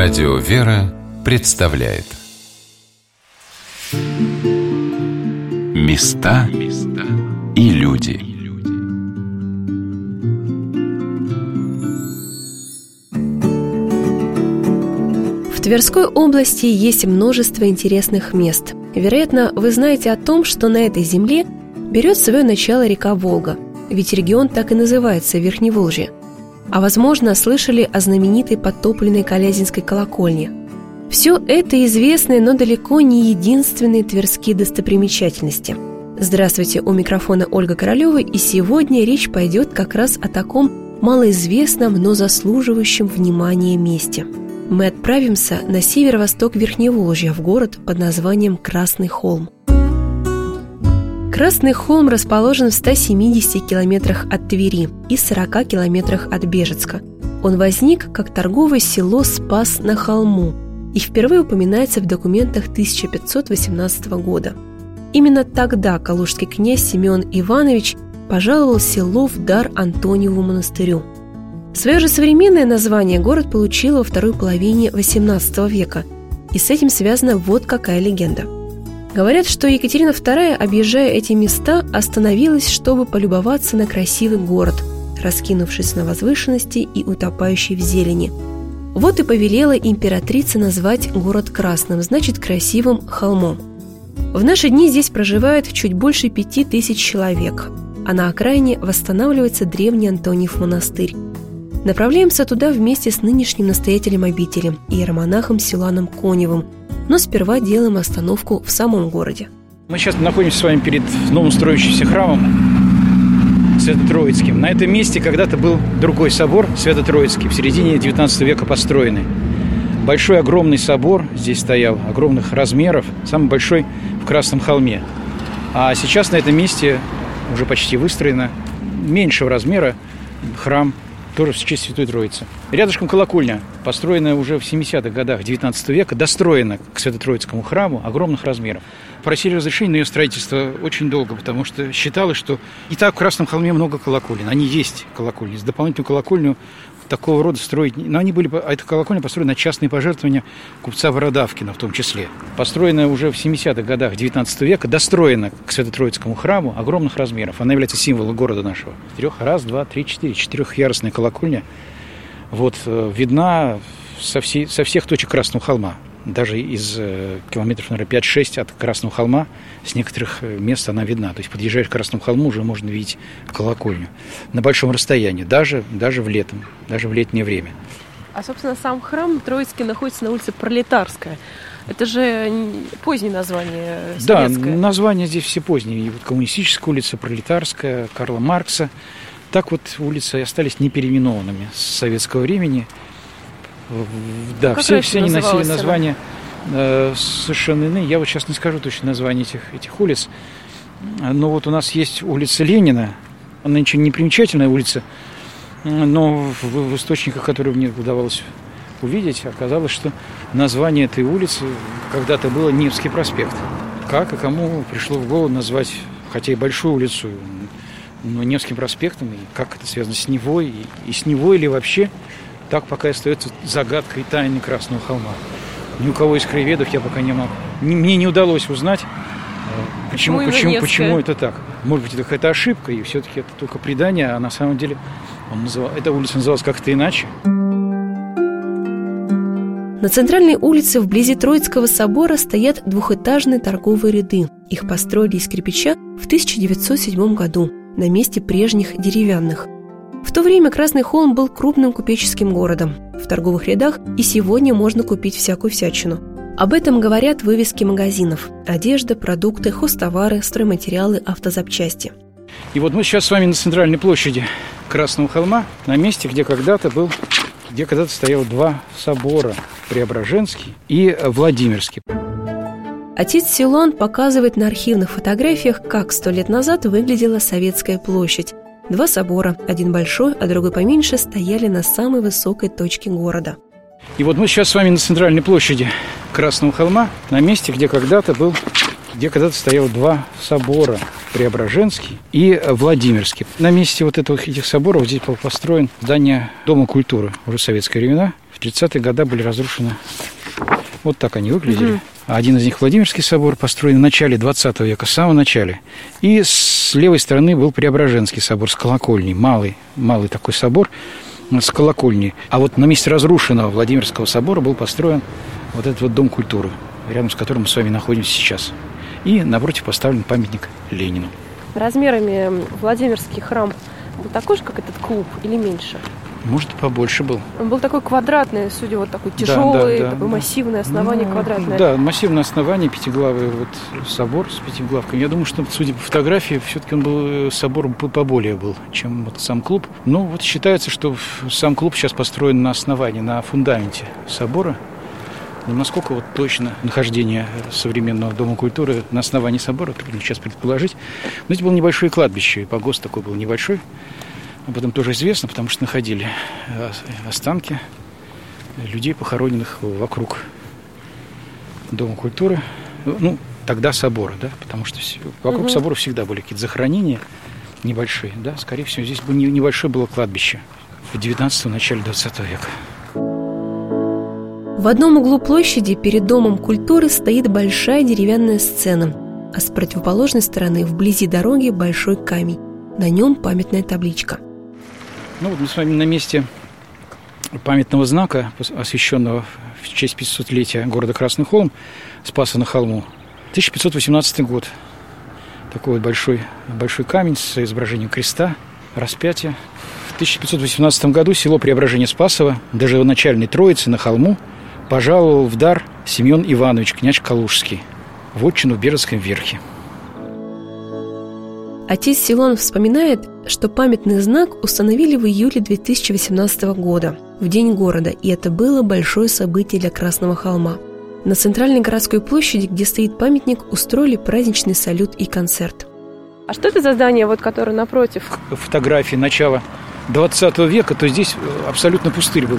Радио «Вера» представляет. Места и люди. В Тверской области есть множество интересных мест. Вероятно, вы знаете о том, что на этой земле берет свое начало река Волга, ведь регион так и называется Верхневолжье – а, возможно, слышали о знаменитой подтопленной Колязинской колокольне. Все это известные, но далеко не единственные тверские достопримечательности. Здравствуйте, у микрофона Ольга Королева, и сегодня речь пойдет как раз о таком малоизвестном, но заслуживающем внимания месте. Мы отправимся на северо-восток Верхневолжья, в город под названием Красный холм – Красный холм расположен в 170 километрах от Твери и 40 километрах от Бежецка. Он возник как торговое село Спас на холму и впервые упоминается в документах 1518 года. Именно тогда калужский князь Семен Иванович пожаловал село в дар Антониеву монастырю. Свое же современное название город получил во второй половине XVIII века, и с этим связана вот какая легенда – Говорят, что Екатерина II, объезжая эти места, остановилась, чтобы полюбоваться на красивый город, раскинувшись на возвышенности и утопающий в зелени. Вот и повелела императрица назвать город красным, значит красивым холмом. В наши дни здесь проживает чуть больше пяти тысяч человек, а на окраине восстанавливается древний Антониев монастырь. Направляемся туда вместе с нынешним настоятелем обители, иеромонахом Силаном Коневым – но сперва делаем остановку в самом городе. Мы сейчас находимся с вами перед новым строящимся храмом Свято-Троицким. На этом месте когда-то был другой собор Свято-Троицкий, в середине 19 века построенный. Большой огромный собор здесь стоял, огромных размеров, самый большой в Красном холме. А сейчас на этом месте уже почти выстроено меньшего размера храм тоже в честь Святой Троицы. Рядышком колокольня, построенная уже в 70-х годах 19 века, достроена к Свято-Троицкому храму огромных размеров. Просили разрешения на ее строительство очень долго, потому что считалось, что и так в Красном холме много колоколен. Они есть колокольни. С дополнительную колокольню такого рода строить. Но они были, а эта колокольня построена на частные пожертвования купца Бородавкина в том числе. Построенная уже в 70-х годах 19 века, достроена к Свято-Троицкому храму огромных размеров. Она является символом города нашего. Трех, раз, два, три, четыре. Четырехъярусная колокольня. Вот, э, видна со, всей, со всех точек Красного холма даже из э, километров, наверное, 5-6 от Красного холма с некоторых э, мест она видна. То есть подъезжаешь к Красному холму, уже можно видеть колокольню на большом расстоянии, даже, даже в летом, даже в летнее время. А, собственно, сам храм Троицкий находится на улице Пролетарская. Это же позднее название советское. Да, названия здесь все поздние. И вот Коммунистическая улица, Пролетарская, Карла Маркса. Так вот улицы остались непереименованными с советского времени – да, как все, все они носили названия э, совершенно иные. Я вот сейчас не скажу точно название этих, этих улиц. Но вот у нас есть улица Ленина. Она ничего не примечательная улица. Но в, в источниках, которые мне удавалось увидеть, оказалось, что название этой улицы когда-то было Невский проспект. Как и кому пришло в голову назвать, хотя и большую улицу, но Невским проспектом, и как это связано с Невой, и, и с Невой или вообще так пока остается загадкой тайны Красного холма. Ни у кого из краеведов я пока не могу. Мне не удалось узнать, э, почему, почему, почему, почему это так. Может быть, это какая-то ошибка, и все-таки это только предание, а на самом деле он называл, эта улица называлась как-то иначе. На центральной улице вблизи Троицкого собора стоят двухэтажные торговые ряды. Их построили из кирпича в 1907 году на месте прежних деревянных – в то время Красный Холм был крупным купеческим городом. В торговых рядах и сегодня можно купить всякую всячину. Об этом говорят вывески магазинов – одежда, продукты, хозтовары, стройматериалы, автозапчасти. И вот мы сейчас с вами на центральной площади Красного холма, на месте, где когда-то был, где когда-то стояло два собора – Преображенский и Владимирский. Отец Силуан показывает на архивных фотографиях, как сто лет назад выглядела Советская площадь, Два собора, один большой, а другой поменьше, стояли на самой высокой точке города. И вот мы сейчас с вами на центральной площади Красного холма, на месте, где когда-то был где когда-то стояло два собора, Преображенский и Владимирский. На месте вот этого, этих соборов здесь был построен здание Дома культуры уже в советские времена, В 30-е годы были разрушены. Вот так они выглядели. Угу. Один из них Владимирский собор, построен в начале 20 века, в самом начале. И с левой стороны был Преображенский собор с колокольней, малый, малый такой собор с колокольней. А вот на месте разрушенного Владимирского собора был построен вот этот вот Дом культуры, рядом с которым мы с вами находимся сейчас. И напротив поставлен памятник Ленину. Размерами Владимирский храм был такой же, как этот клуб, или меньше? Может, побольше был. Он был такой квадратный, судя вот такой тяжелый, да, да, такое да. массивное основание ну, квадратное. Да, массивное основание, пятиглавый вот собор с пятиглавкой. Я думаю, что, судя по фотографии, все-таки он был, собор поболее был, чем вот сам клуб. Но вот считается, что сам клуб сейчас построен на основании, на фундаменте собора. Но насколько вот точно нахождение современного Дома культуры на основании собора, трудно сейчас предположить. Но это было небольшое кладбище, и погост такой был небольшой. Об этом тоже известно, потому что находили э, останки людей, похороненных вокруг Дома культуры. Ну, тогда собора, да, потому что вокруг угу. собора всегда были какие-то захоронения небольшие, да, скорее всего, здесь бы небольшое было кладбище в 19 начале 20 века. В одном углу площади перед Домом культуры стоит большая деревянная сцена, а с противоположной стороны, вблизи дороги, большой камень. На нем памятная табличка – ну вот мы с вами на месте памятного знака, освященного в честь 500-летия города Красный Холм, Спаса на холму. 1518 год. Такой вот большой, большой камень с изображением креста, распятия. В 1518 году село Преображение Спасово, даже начальной Троицы на холму, пожаловал в дар Семен Иванович, князь Калужский, в отчину в Бердском верхе. Отец Силон вспоминает, что памятный знак установили в июле 2018 года, в День города, и это было большое событие для Красного холма. На центральной городской площади, где стоит памятник, устроили праздничный салют и концерт. А что это за здание, вот, которое напротив? Фотографии начала 20 века, то здесь э, абсолютно пустырь был.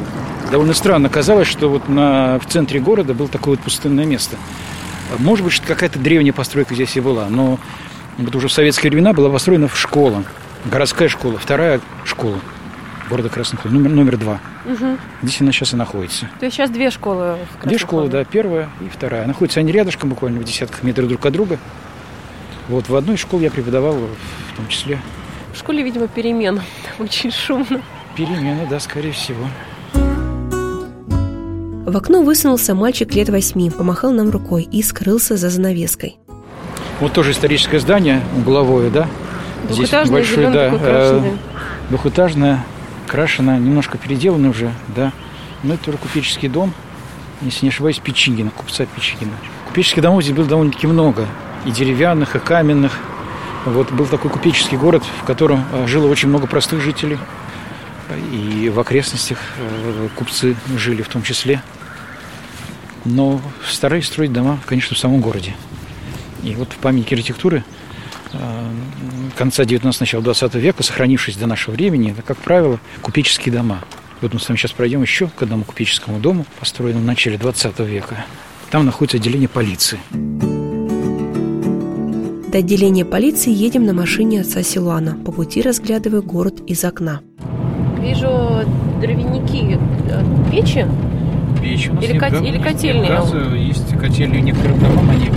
Довольно странно казалось, что вот на, в центре города было такое вот пустынное место. Может быть, какая-то древняя постройка здесь и была, но это уже в советские времена была построена школа, городская школа, вторая школа города Красных номер, номер два. Угу. Здесь она сейчас и находится. То есть сейчас две школы в Две школы, да, первая и вторая. Находятся они рядышком, буквально в десятках метров друг от друга. Вот в одной школе я преподавал в том числе. В школе, видимо, перемена. Очень шумно. Перемена, да, скорее всего. В окно высунулся мальчик лет восьми, помахал нам рукой и скрылся за занавеской. Вот тоже историческое здание угловое, да? Здесь большое, да, э, двухэтажное, крашено, немножко переделано уже, да. Но это тоже купеческий дом, если не ошибаюсь, Печигина, купца Печигина. Купеческих домов здесь было довольно-таки много, и деревянных, и каменных. Вот был такой купеческий город, в котором э, жило очень много простых жителей. И в окрестностях э, купцы жили в том числе. Но старались строить дома, конечно, в самом городе. И вот в памятнике архитектуры э, конца 19 начала 20 века, сохранившись до нашего времени, это, как правило, купеческие дома. Вот мы с вами сейчас пройдем еще к одному купеческому дому, построенному в начале 20 века. Там находится отделение полиции. До отделения полиции едем на машине отца Силуана, по пути разглядывая город из окна. Вижу дровяники, э, печи? Нас или, нет, кот... или котельные? Газа, есть котельные в некоторых домах, они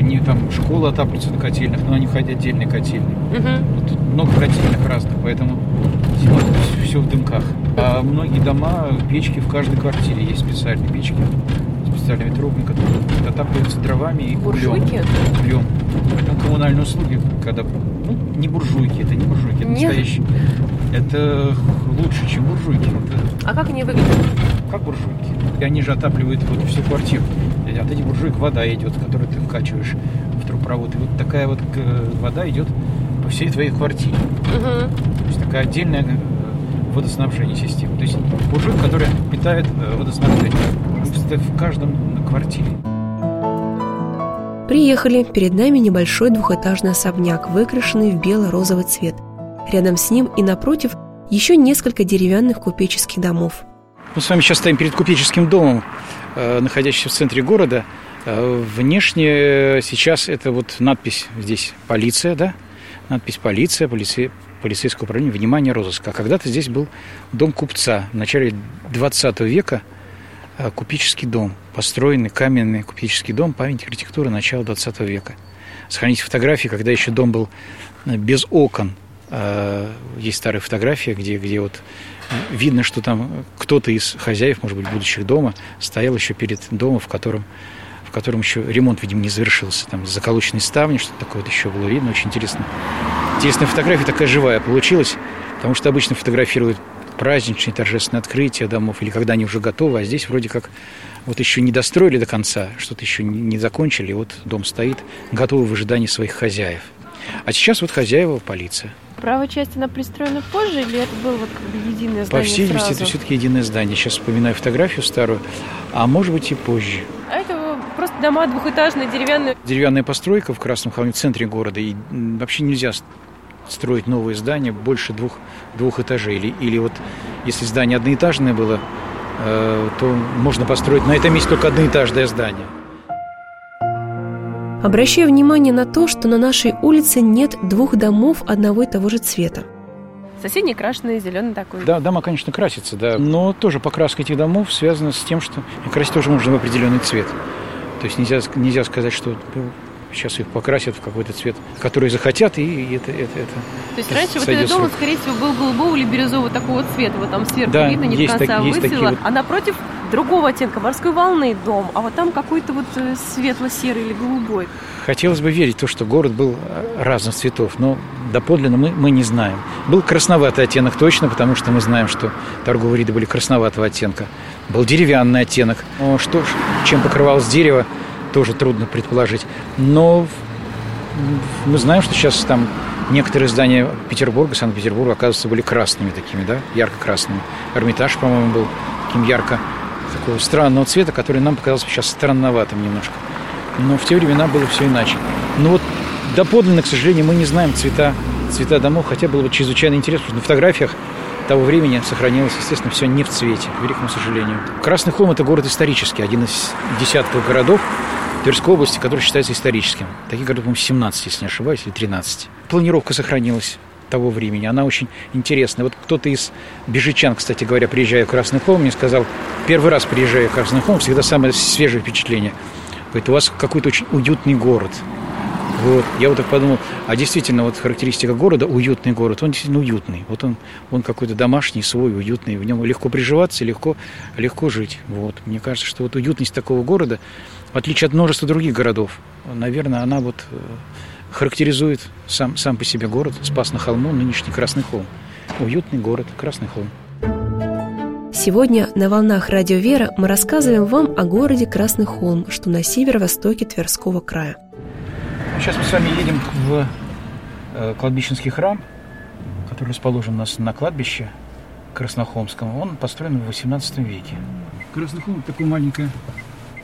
не там школа отапливается на котельных, но они ходят отдельные котельные. Угу. Тут много котельных разных, поэтому зимой все в дымках. А многие дома, печки в каждой квартире есть специальные печки специальными трубами, которые отапливаются дровами и буржуйки? углем. Ну, коммунальные услуги, когда... Ну, не буржуйки, это не буржуйки, это Нет. настоящие. Это лучше, чем буржуйки. Это... А как они выглядят? Как буржуйки. И они же отапливают вот всю квартиру. От этих буржуек вода идет, которую ты вкачиваешь в трубопровод. И вот такая вот э, вода идет по всей твоей квартире. Угу. То есть такая отдельная э, водоснабжение системы. То есть буржуйка, которая питает э, водоснабжение в каждом квартире. Приехали. Перед нами небольшой двухэтажный особняк, выкрашенный в бело-розовый цвет. Рядом с ним и напротив еще несколько деревянных купеческих домов. Мы с вами сейчас стоим перед купеческим домом, э, находящимся в центре города. Э, внешне сейчас это вот надпись здесь «Полиция», да? Надпись «Полиция», полиция полицейского управления внимания розыска. Когда-то здесь был дом купца. В начале 20 века э, купеческий дом, построенный каменный купеческий дом, памятник архитектуры начала 20 века. Сохранить фотографии, когда еще дом был э, без окон. Э, есть старые фотографии, где, где вот видно, что там кто-то из хозяев, может быть, будущих дома, стоял еще перед домом, в котором в котором еще ремонт, видимо, не завершился. Там заколоченные ставни, что-то такое вот еще было видно. Очень интересно. Интересная фотография, такая живая получилась, потому что обычно фотографируют праздничные, торжественные открытия домов, или когда они уже готовы, а здесь вроде как вот еще не достроили до конца, что-то еще не закончили, вот дом стоит, готовый в ожидании своих хозяев. А сейчас вот хозяева полиция. Правая часть, она пристроена позже, или это было вот как бы единое здание По всей видимости, это все-таки единое здание. Сейчас вспоминаю фотографию старую, а может быть и позже. А это просто дома двухэтажные, деревянные. Деревянная постройка в Красном холме, в центре города, и вообще нельзя строить новые здания больше двух, двух этажей. Или, или вот если здание одноэтажное было, э, то можно построить на этом месте только одноэтажное здание. Обращаю внимание на то, что на нашей улице нет двух домов одного и того же цвета. Соседний крашеный, зеленый такой. Да, дома, конечно, красятся, да. Но тоже покраска этих домов связана с тем, что красить тоже можно в определенный цвет. То есть нельзя, нельзя сказать, что сейчас их покрасят в какой-то цвет, который захотят, и это... это, это То есть раньше вот этот дом, он, скорее всего, был голубого или бирюзового такого цвета, вот там сверху Да, видно, не до конца так- есть такие выцвела, вот. а напротив другого оттенка, морской волны дом, а вот там какой-то вот э, светло-серый или голубой. Хотелось бы верить в то, что город был э, разных цветов, но доподлинно мы, мы не знаем. Был красноватый оттенок точно, потому что мы знаем, что торговые ряды были красноватого оттенка. Был деревянный оттенок. Но что чем покрывалось дерево, тоже трудно предположить. Но мы знаем, что сейчас там некоторые здания Петербурга, Санкт-Петербурга, оказывается, были красными такими, да, ярко-красными. Эрмитаж, по-моему, был таким ярко, такого странного цвета, который нам показался сейчас странноватым немножко. Но в те времена было все иначе. Но вот доподлинно, к сожалению, мы не знаем цвета, цвета домов, хотя было бы чрезвычайно интересно, потому что на фотографиях того времени сохранилось, естественно, все не в цвете, к великому сожалению. Красный холм – это город исторический, один из десятков городов Тверской области, который считается историческим. Таких городов, по-моему, 17, если не ошибаюсь, или 13. Планировка сохранилась того времени, она очень интересная. Вот кто-то из бежичан, кстати говоря, приезжая в Красный холм, мне сказал, первый раз приезжая в Красный холм, всегда самое свежее впечатление. Говорит, у вас какой-то очень уютный город. Вот. Я вот так подумал, а действительно, вот характеристика города, уютный город, он действительно уютный. Вот он, он какой-то домашний, свой, уютный, в нем легко приживаться, легко, легко жить. Вот. Мне кажется, что вот уютность такого города, в отличие от множества других городов, наверное, она вот э, характеризует сам, сам по себе город, Спас на холму, нынешний Красный холм. Уютный город, Красный холм. Сегодня на волнах Радио Вера мы рассказываем вам о городе Красный Холм, что на северо-востоке Тверского края. Сейчас мы с вами едем в э, кладбищенский храм, который расположен у нас на кладбище Краснохолмском. Он построен в 18 веке. Краснохолм – такое маленькое,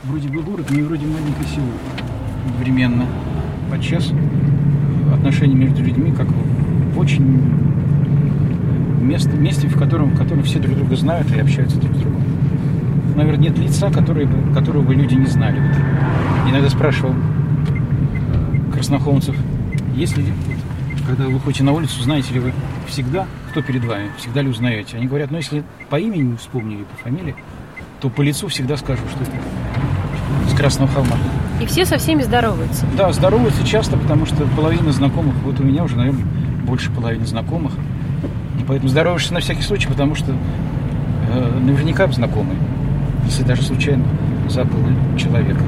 вроде бы город, но и вроде маленькое село. Одновременно. Подчас отношения между людьми, как в очень место, месте, в котором, в котором все друг друга знают и общаются друг с другом. Наверное, нет лица, который бы, которого бы люди не знали. Вот. Иногда спрашивал краснохолмцев, если когда вы выходите на улицу, знаете ли вы всегда, кто перед вами, всегда ли узнаете? Они говорят, ну если по имени вспомнили, по фамилии, то по лицу всегда скажут, что это с Красного холма. И все со всеми здороваются. Да, здороваются часто, потому что половина знакомых, вот у меня уже, наверное, больше половины знакомых. И поэтому здороваешься на всякий случай, потому что э, наверняка знакомый, если даже случайно забыл человека.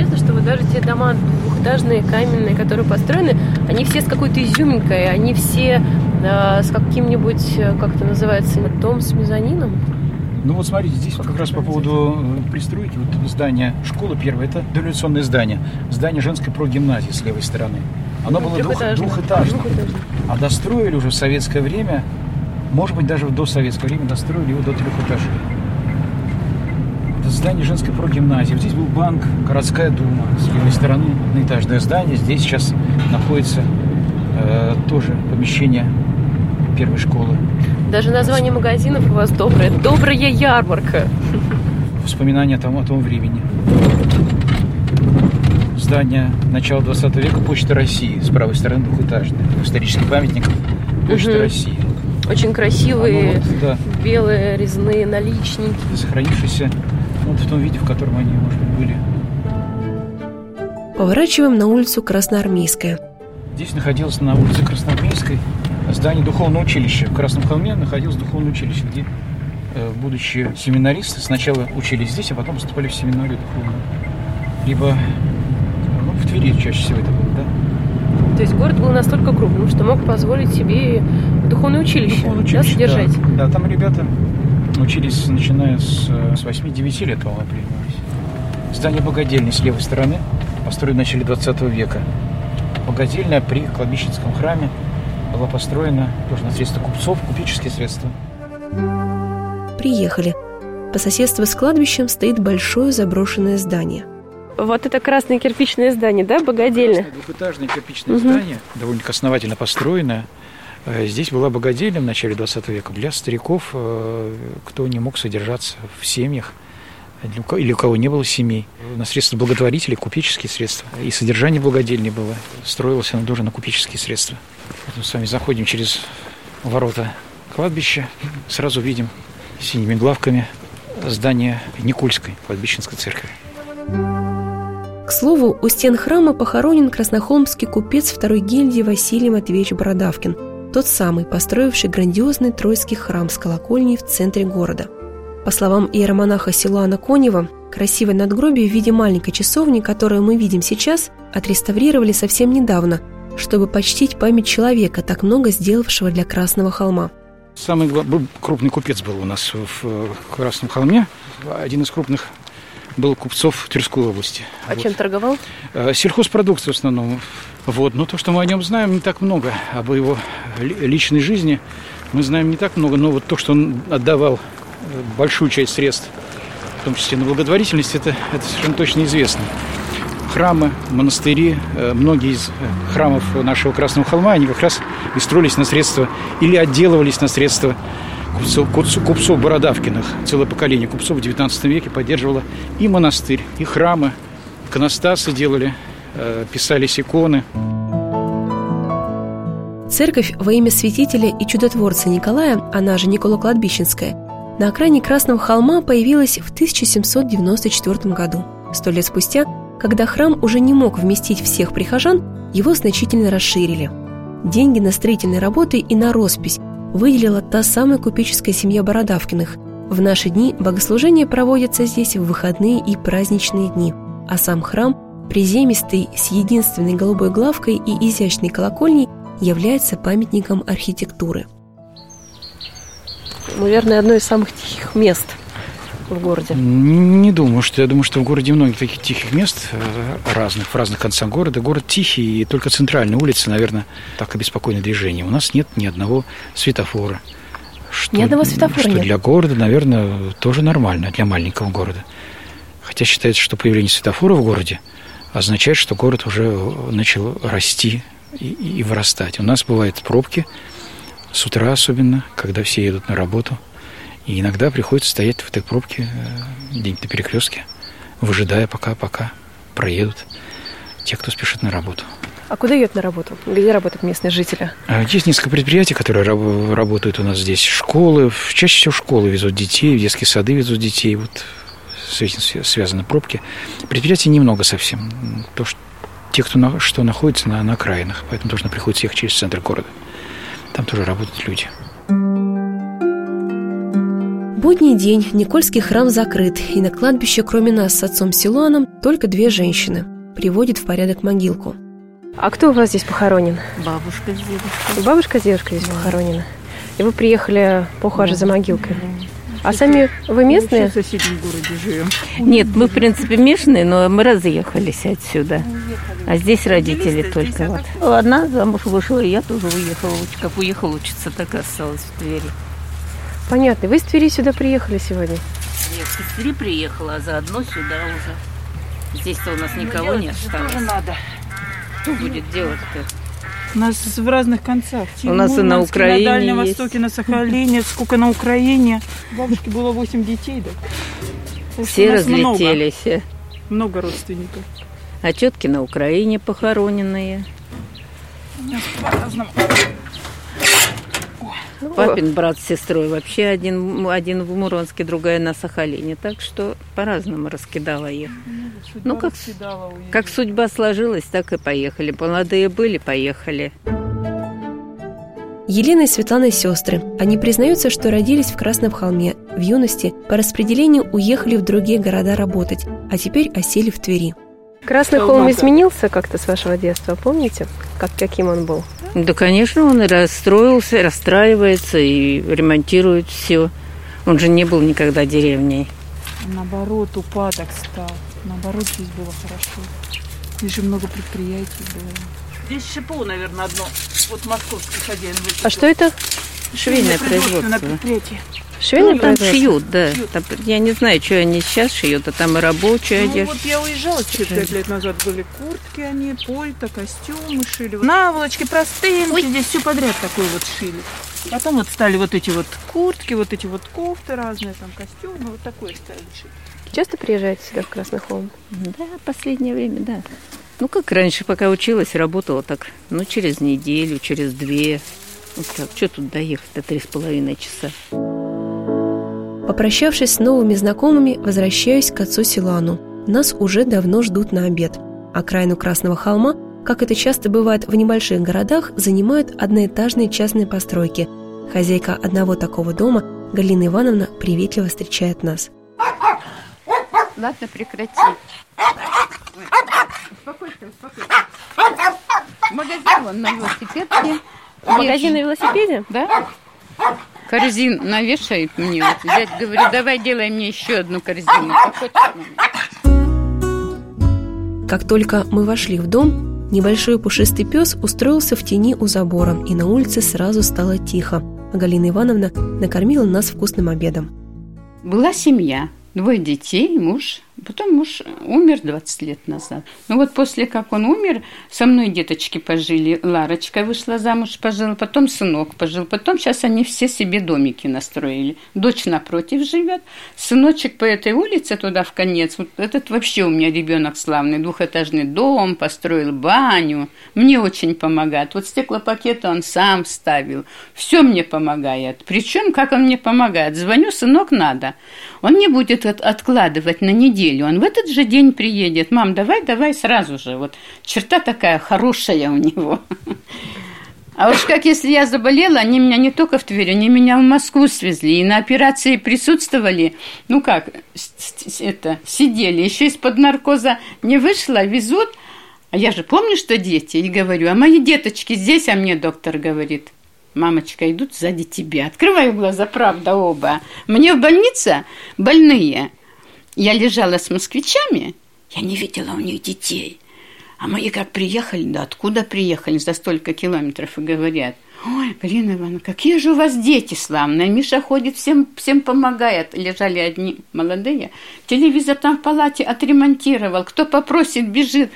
Интересно, что вот даже те дома двухэтажные, каменные, которые построены, они все с какой-то изюминкой, они все э, с каким-нибудь, э, как это называется, дом с мезонином. Ну вот смотрите, здесь вот как раз по поводу э, пристройки, вот здание школы первое, это дореволюционное здание, здание женской прогимназии с левой стороны. Оно было двух- Трехэтажное. двухэтажным, Двухэтажное. а достроили уже в советское время, может быть даже в досоветское время достроили его до трех этажей. Здание женской прогимназии. Вот здесь был банк, городская дума. С левой стороны одноэтажное здание. Здесь сейчас находится э, тоже помещение первой школы. Даже название магазинов у вас доброе. Добрая ярмарка. воспоминания о том, о том времени. здание начала 20 века Почта России. С правой стороны двухэтажное. Исторический памятник Почты Мгм. России. Очень красивые Оно вот, да, белые резные наличники. сохранившийся вот в том виде, в котором они, может быть, были. Поворачиваем на улицу Красноармейская. Здесь находилось на улице Красноармейской здание духовного училища. В Красном холме находилось духовное училище, где, э, будучи семинаристы, сначала учились здесь, а потом поступали в семинарию духовную. Либо ну, в Твери чаще всего это было, да? То есть город был настолько крупным, что мог позволить себе духовное училище, Духовное да, училище, содержать. Да. Да, там ребята учились, начиная с, э, с 8-9 лет, по-моему, принимались. Здание богадельни с левой стороны, построено в начале 20 века. Богадельня при кладбищенском храме была построена тоже на средства купцов, купеческие средства. Приехали. По соседству с кладбищем стоит большое заброшенное здание. Вот это красное кирпичное здание, да, богадельня? Красное Двухэтажное кирпичное Мгм. здание, довольно основательно построенное. Э, Здесь была богадельня в начале 20 века для стариков, э, кто не мог содержаться в семьях, или у кого не было семей. На средства благотворителей, купеческие средства. И содержание благодельни было. Строилось оно тоже на купеческие средства. Вот мы с вами заходим через ворота кладбища, сразу видим синими главками здание Никольской кладбищенской церкви. К слову, у стен храма похоронен краснохолмский купец второй гильдии Василий Матвеевич Бородавкин, тот самый, построивший грандиозный Троицкий храм с колокольней в центре города. По словам иеромонаха Силуана Конева, красивое надгробие в виде маленькой часовни, которую мы видим сейчас, отреставрировали совсем недавно, чтобы почтить память человека, так много сделавшего для Красного холма. Самый крупный купец был у нас в Красном холме. Один из крупных был купцов Тверской области. Вот. торговал? Э, Сельхозпродукция в основном. Вот. Но то, что мы о нем знаем, не так много. Об его ли- личной жизни мы знаем не так много. Но вот то, что он отдавал э, большую часть средств, в том числе на благотворительность, это, это совершенно точно известно. Храмы, монастыри, э, многие из храмов нашего Красного холма, они как раз и строились на средства или отделывались на средства купцов, купцов- купцов Бородавкиных. Целое поколение купцов в XIX веке поддерживало и монастырь, и храмы, иконостасы делали, э, писались иконы. Церковь во имя святителя и чудотворца Николая, она же Никола Кладбищенская, на окраине Красного холма появилась в 1794 году. Сто лет спустя, когда храм уже не мог вместить всех прихожан, его значительно расширили. Деньги на строительные работы и на роспись выделила та самая купеческая семья Бородавкиных. В наши дни богослужения проводятся здесь в выходные и праздничные дни, а сам храм, приземистый, с единственной голубой главкой и изящной колокольней, является памятником архитектуры. Наверное, одно из самых тихих мест в городе. Не думаю, что я думаю, что в городе много таких тихих мест э, разных, в разных концах города. Город тихий, и только центральные улицы, наверное, так обеспокоены движением. У нас нет ни одного светофора. Что, Ни одного светофора Что нет? для города, наверное, тоже нормально, для маленького города. Хотя считается, что появление светофора в городе означает, что город уже начал расти и, и вырастать. У нас бывают пробки, с утра особенно, когда все едут на работу. И иногда приходится стоять в этой пробке э, где-нибудь на перекрестке, выжидая, пока, пока проедут те, кто спешит на работу. А куда едет на работу? Где работают местные жители? А Есть несколько предприятий, которые раб- работают у нас здесь. Школы, чаще всего школы везут детей, в детские сады везут детей. Вот с этим свя- связаны пробки. Предприятий немного совсем. То, что, те, кто на, что находится на, на окраинах, поэтому должно приходится ехать через центр города. Там тоже работают люди. Будний день, Никольский храм закрыт, и на кладбище, кроме нас с отцом Силуаном, только две женщины. Приводит в порядок могилку. А кто у вас здесь похоронен? Бабушка с дедушкой. Бабушка с девушкой здесь похоронена. И вы приехали поухаживать за могилкой. А сами вы местные? В соседнем городе живем. Нет, мы, в принципе, местные, но мы разъехались отсюда. А здесь родители только вот. Одна замуж вышла, и я тоже уехала. Как уехала учиться, так и осталась в Твери. Понятно. Вы из Твери сюда приехали сегодня? Я в Твери приехала, а заодно сюда уже. Здесь-то у нас никого не осталось. надо. Что будет делать-то? У нас в разных концах. У нас и на Украине На Дальнем есть. Востоке, на Сахалине, сколько на Украине. Бабушке было 8 детей, да. Все у нас много, разлетелись. Много родственников. А тетки на Украине похороненные. Папин брат с сестрой вообще один, один в Муромске, другая на Сахалине. Так что по-разному раскидала их. Ну, как, как судьба сложилась, так и поехали. Молодые были, поехали. Елена и Светлана – сестры. Они признаются, что родились в Красном холме. В юности по распределению уехали в другие города работать, а теперь осели в Твери. Красный холм изменился как-то с вашего детства, помните? Как, каким он был? Да, конечно, он и расстроился, расстраивается и ремонтирует все. Он же не был никогда деревней. Наоборот, упадок стал. Наоборот, здесь было хорошо. Здесь же много предприятий было. Здесь ШПО, наверное, одно. Вот московский хозяин. А что это? Швейное производство. предприятие. Ну, там производство? шьют, да. Там, я не знаю, что они сейчас шьют, а там и рабочая Ну, одежда. вот я уезжала 4-5 лет назад, были куртки они, пальто, костюмы шили. Наволочки простые, здесь все подряд такое вот шили. Потом вот стали вот эти вот куртки, вот эти вот кофты разные, там костюмы, вот такое стали шить. Часто приезжаете сюда, в Красный холм? Да, последнее время, да. Ну, как раньше, пока училась, работала так, ну, через неделю, через две. Вот так, что тут доехать до три с половиной часа? Попрощавшись с новыми знакомыми, возвращаюсь к отцу Силану. Нас уже давно ждут на обед. Окраину Красного холма, как это часто бывает в небольших городах, занимают одноэтажные частные постройки. Хозяйка одного такого дома, Галина Ивановна, приветливо встречает нас. Ладно, прекрати. Успокойся, успокойся. Магазин вон на велосипедке. Магазин на велосипеде? Да? Корзин навешает мне. Вот взять, говорю, давай делай мне еще одну корзину. Как только мы вошли в дом, небольшой пушистый пес устроился в тени у забора, и на улице сразу стало тихо. А Галина Ивановна накормила нас вкусным обедом. Была семья, двое детей, муж. Потом муж умер 20 лет назад. Ну вот после как он умер, со мной деточки пожили. Ларочка вышла замуж, пожила, потом сынок пожил. Потом сейчас они все себе домики настроили. Дочь напротив живет, сыночек по этой улице туда в конец. Вот этот вообще у меня ребенок славный. Двухэтажный дом, построил баню. Мне очень помогает. Вот стеклопакеты он сам ставил. Все мне помогает. Причем, как он мне помогает? Звоню, сынок, надо. Он не будет от- откладывать на неделю. Он в этот же день приедет. Мам, давай, давай сразу же. Вот черта такая хорошая у него. А уж как если я заболела, они меня не только в Тверь, они меня в Москву свезли. И на операции присутствовали, ну как, это, сидели. Еще из-под наркоза не вышла, везут. А я же помню, что дети. И говорю, а мои деточки здесь, а мне доктор говорит, мамочка, идут сзади тебя. Открываю глаза, правда, оба. Мне в больнице больные. Я лежала с москвичами, я не видела у них детей. А мои как приехали, да откуда приехали за столько километров и говорят, ой, Галина Ивановна, какие же у вас дети славные. Миша ходит, всем, всем помогает. Лежали одни молодые. Телевизор там в палате отремонтировал. Кто попросит, бежит.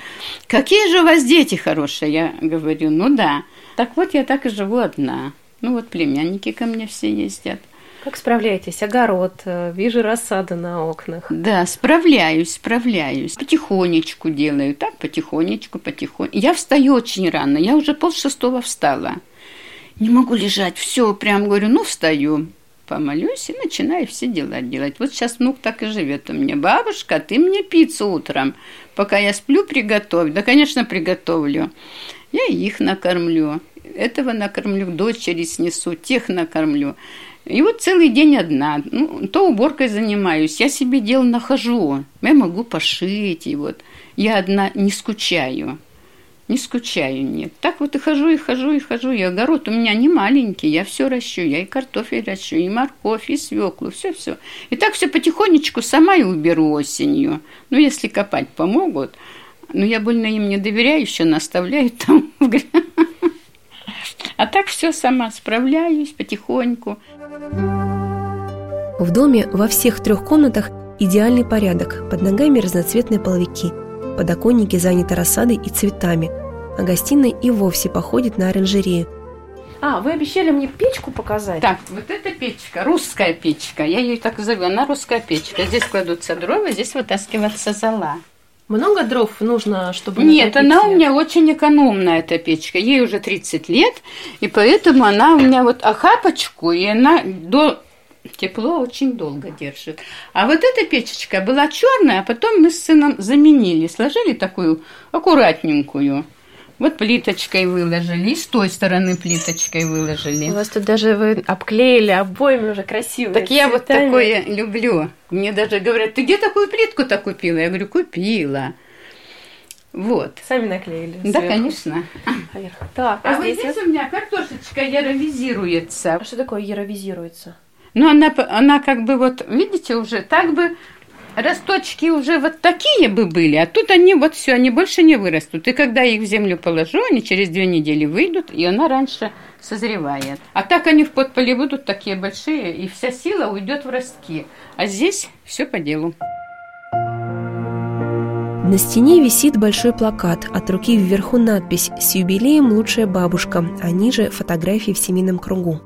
Какие же у вас дети хорошие? Я говорю, ну да. Так вот я так и живу одна. Ну вот племянники ко мне все ездят. Как справляетесь? Огород, э, вижу рассаду на окнах. Да, справляюсь, справляюсь. Потихонечку делаю, так, потихонечку, потихонечку. Я встаю очень рано, я уже пол шестого встала. Не могу лежать, все, прям говорю, ну, встаю. Помолюсь и начинаю все дела делать. Вот сейчас внук так и живет у меня. Бабушка, ты мне пиццу утром, пока я сплю, приготовь. Да, конечно, приготовлю. Я их накормлю. Этого накормлю, дочери снесу, тех накормлю. И вот целый день одна. Ну, то уборкой занимаюсь, я себе дело нахожу. Я могу пошить, и вот. Я одна не скучаю. Не скучаю, нет. Так вот и хожу, и хожу, и хожу. И огород у меня не маленький, я все ращу. Я и картофель ращу, и морковь, и свеклу, все-все. И так все потихонечку сама и уберу осенью. Ну, если копать помогут. Но я больно им не доверяю, еще наставляю там. в А так все сама справляюсь потихоньку. В доме во всех трех комнатах идеальный порядок, под ногами разноцветные половики, подоконники заняты рассадой и цветами, а гостиная и вовсе походит на оранжерею. А, вы обещали мне печку показать? Так, вот эта печка, русская печка, я ее так зову, она русская печка. Здесь кладутся дрова, здесь вытаскивается зола. Много дров нужно, чтобы Нет, она у меня очень экономная, эта печка. Ей уже 30 лет, и поэтому она у меня вот охапочку, и она до тепло очень долго держит. А вот эта печечка была черная, а потом мы с сыном заменили, сложили такую аккуратненькую. Вот плиточкой выложили, и с той стороны плиточкой выложили. У вас тут даже вы обклеили обоими уже красиво. Так я вот такое люблю. Мне даже говорят, ты где такую плитку-то купила? Я говорю, купила. Вот. Сами наклеили. Да, сверху. конечно. Так, а, а здесь, здесь у меня картошечка яровизируется. А что такое яровизируется? Ну, она, она как бы вот, видите, уже так бы росточки уже вот такие бы были, а тут они вот все, они больше не вырастут. И когда я их в землю положу, они через две недели выйдут, и она раньше созревает. А так они в подполе будут такие большие, и вся сила уйдет в ростки. А здесь все по делу. На стене висит большой плакат, от руки вверху надпись «С юбилеем лучшая бабушка», а ниже фотографии в семейном кругу.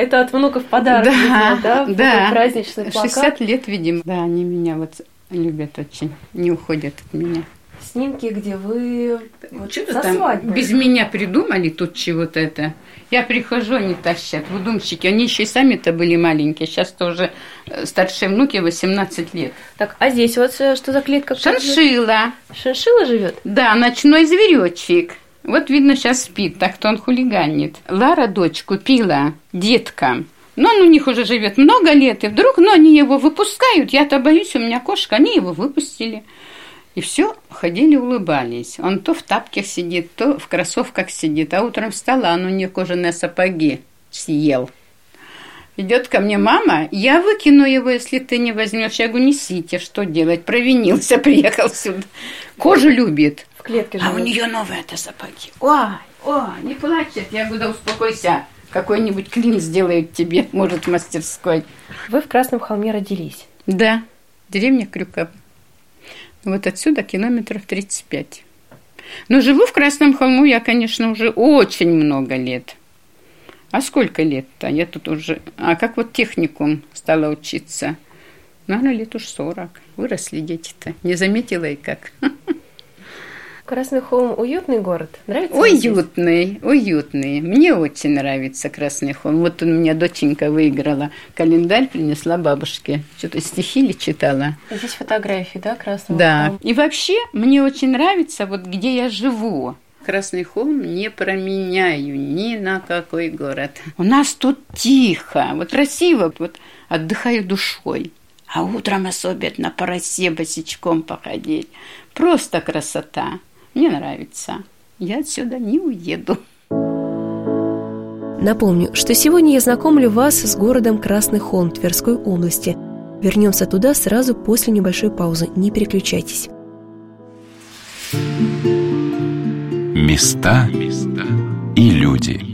Это от внуков подарок, да, видимо, да? Да, праздничный плакат. 60 лет, видимо. Да, они меня вот любят очень, не уходят от меня. Снимки, где вы вот, Что-то там свадьбой. без меня придумали тут чего-то это. Я прихожу, они тащат, выдумщики. Они еще и сами-то были маленькие. Сейчас тоже э, старшие внуки 18 лет. Так, а здесь вот э, что за клетка? Шиншила. Шиншила живет? Да, ночной зверечек. Вот видно, сейчас спит, так-то он хулиганит. Лара дочь купила деткам. Но он у них уже живет много лет, и вдруг, но они его выпускают. Я-то боюсь, у меня кошка, они его выпустили. И все, ходили, улыбались. Он то в тапках сидит, то в кроссовках сидит. А утром встала, он у нее кожаные сапоги съел. Идет ко мне мама, я выкину его, если ты не возьмешь. Я говорю, несите, что делать? Провинился, приехал сюда. Кожу любит. Клетке живет. А у нее новые это сапоги. Ой, о, не плачет. Я говорю, да успокойся. Какой-нибудь клин сделают тебе, может, в мастерской. Вы в Красном холме родились? Да, деревня Крюков. Вот отсюда километров 35. Но живу в Красном холму я, конечно, уже очень много лет. А сколько лет-то? Я тут уже... А как вот техникум стала учиться? Наверное, лет уж 40. Выросли дети-то. Не заметила и как. Красный холм уютный город? Нравится? Уютный, уютный. Мне очень нравится Красный холм. Вот у меня доченька выиграла. Календарь принесла бабушке. Что-то стихи ли читала. Здесь фотографии, да, Красного Да. Холма? И вообще мне очень нравится, вот где я живу. Красный холм не променяю ни на какой город. У нас тут тихо, вот красиво, вот отдыхаю душой. А утром особенно по росе босичком походить. Просто красота. Мне нравится. Я отсюда не уеду. Напомню, что сегодня я знакомлю вас с городом Красный Холм Тверской области. Вернемся туда сразу после небольшой паузы. Не переключайтесь. Места и люди.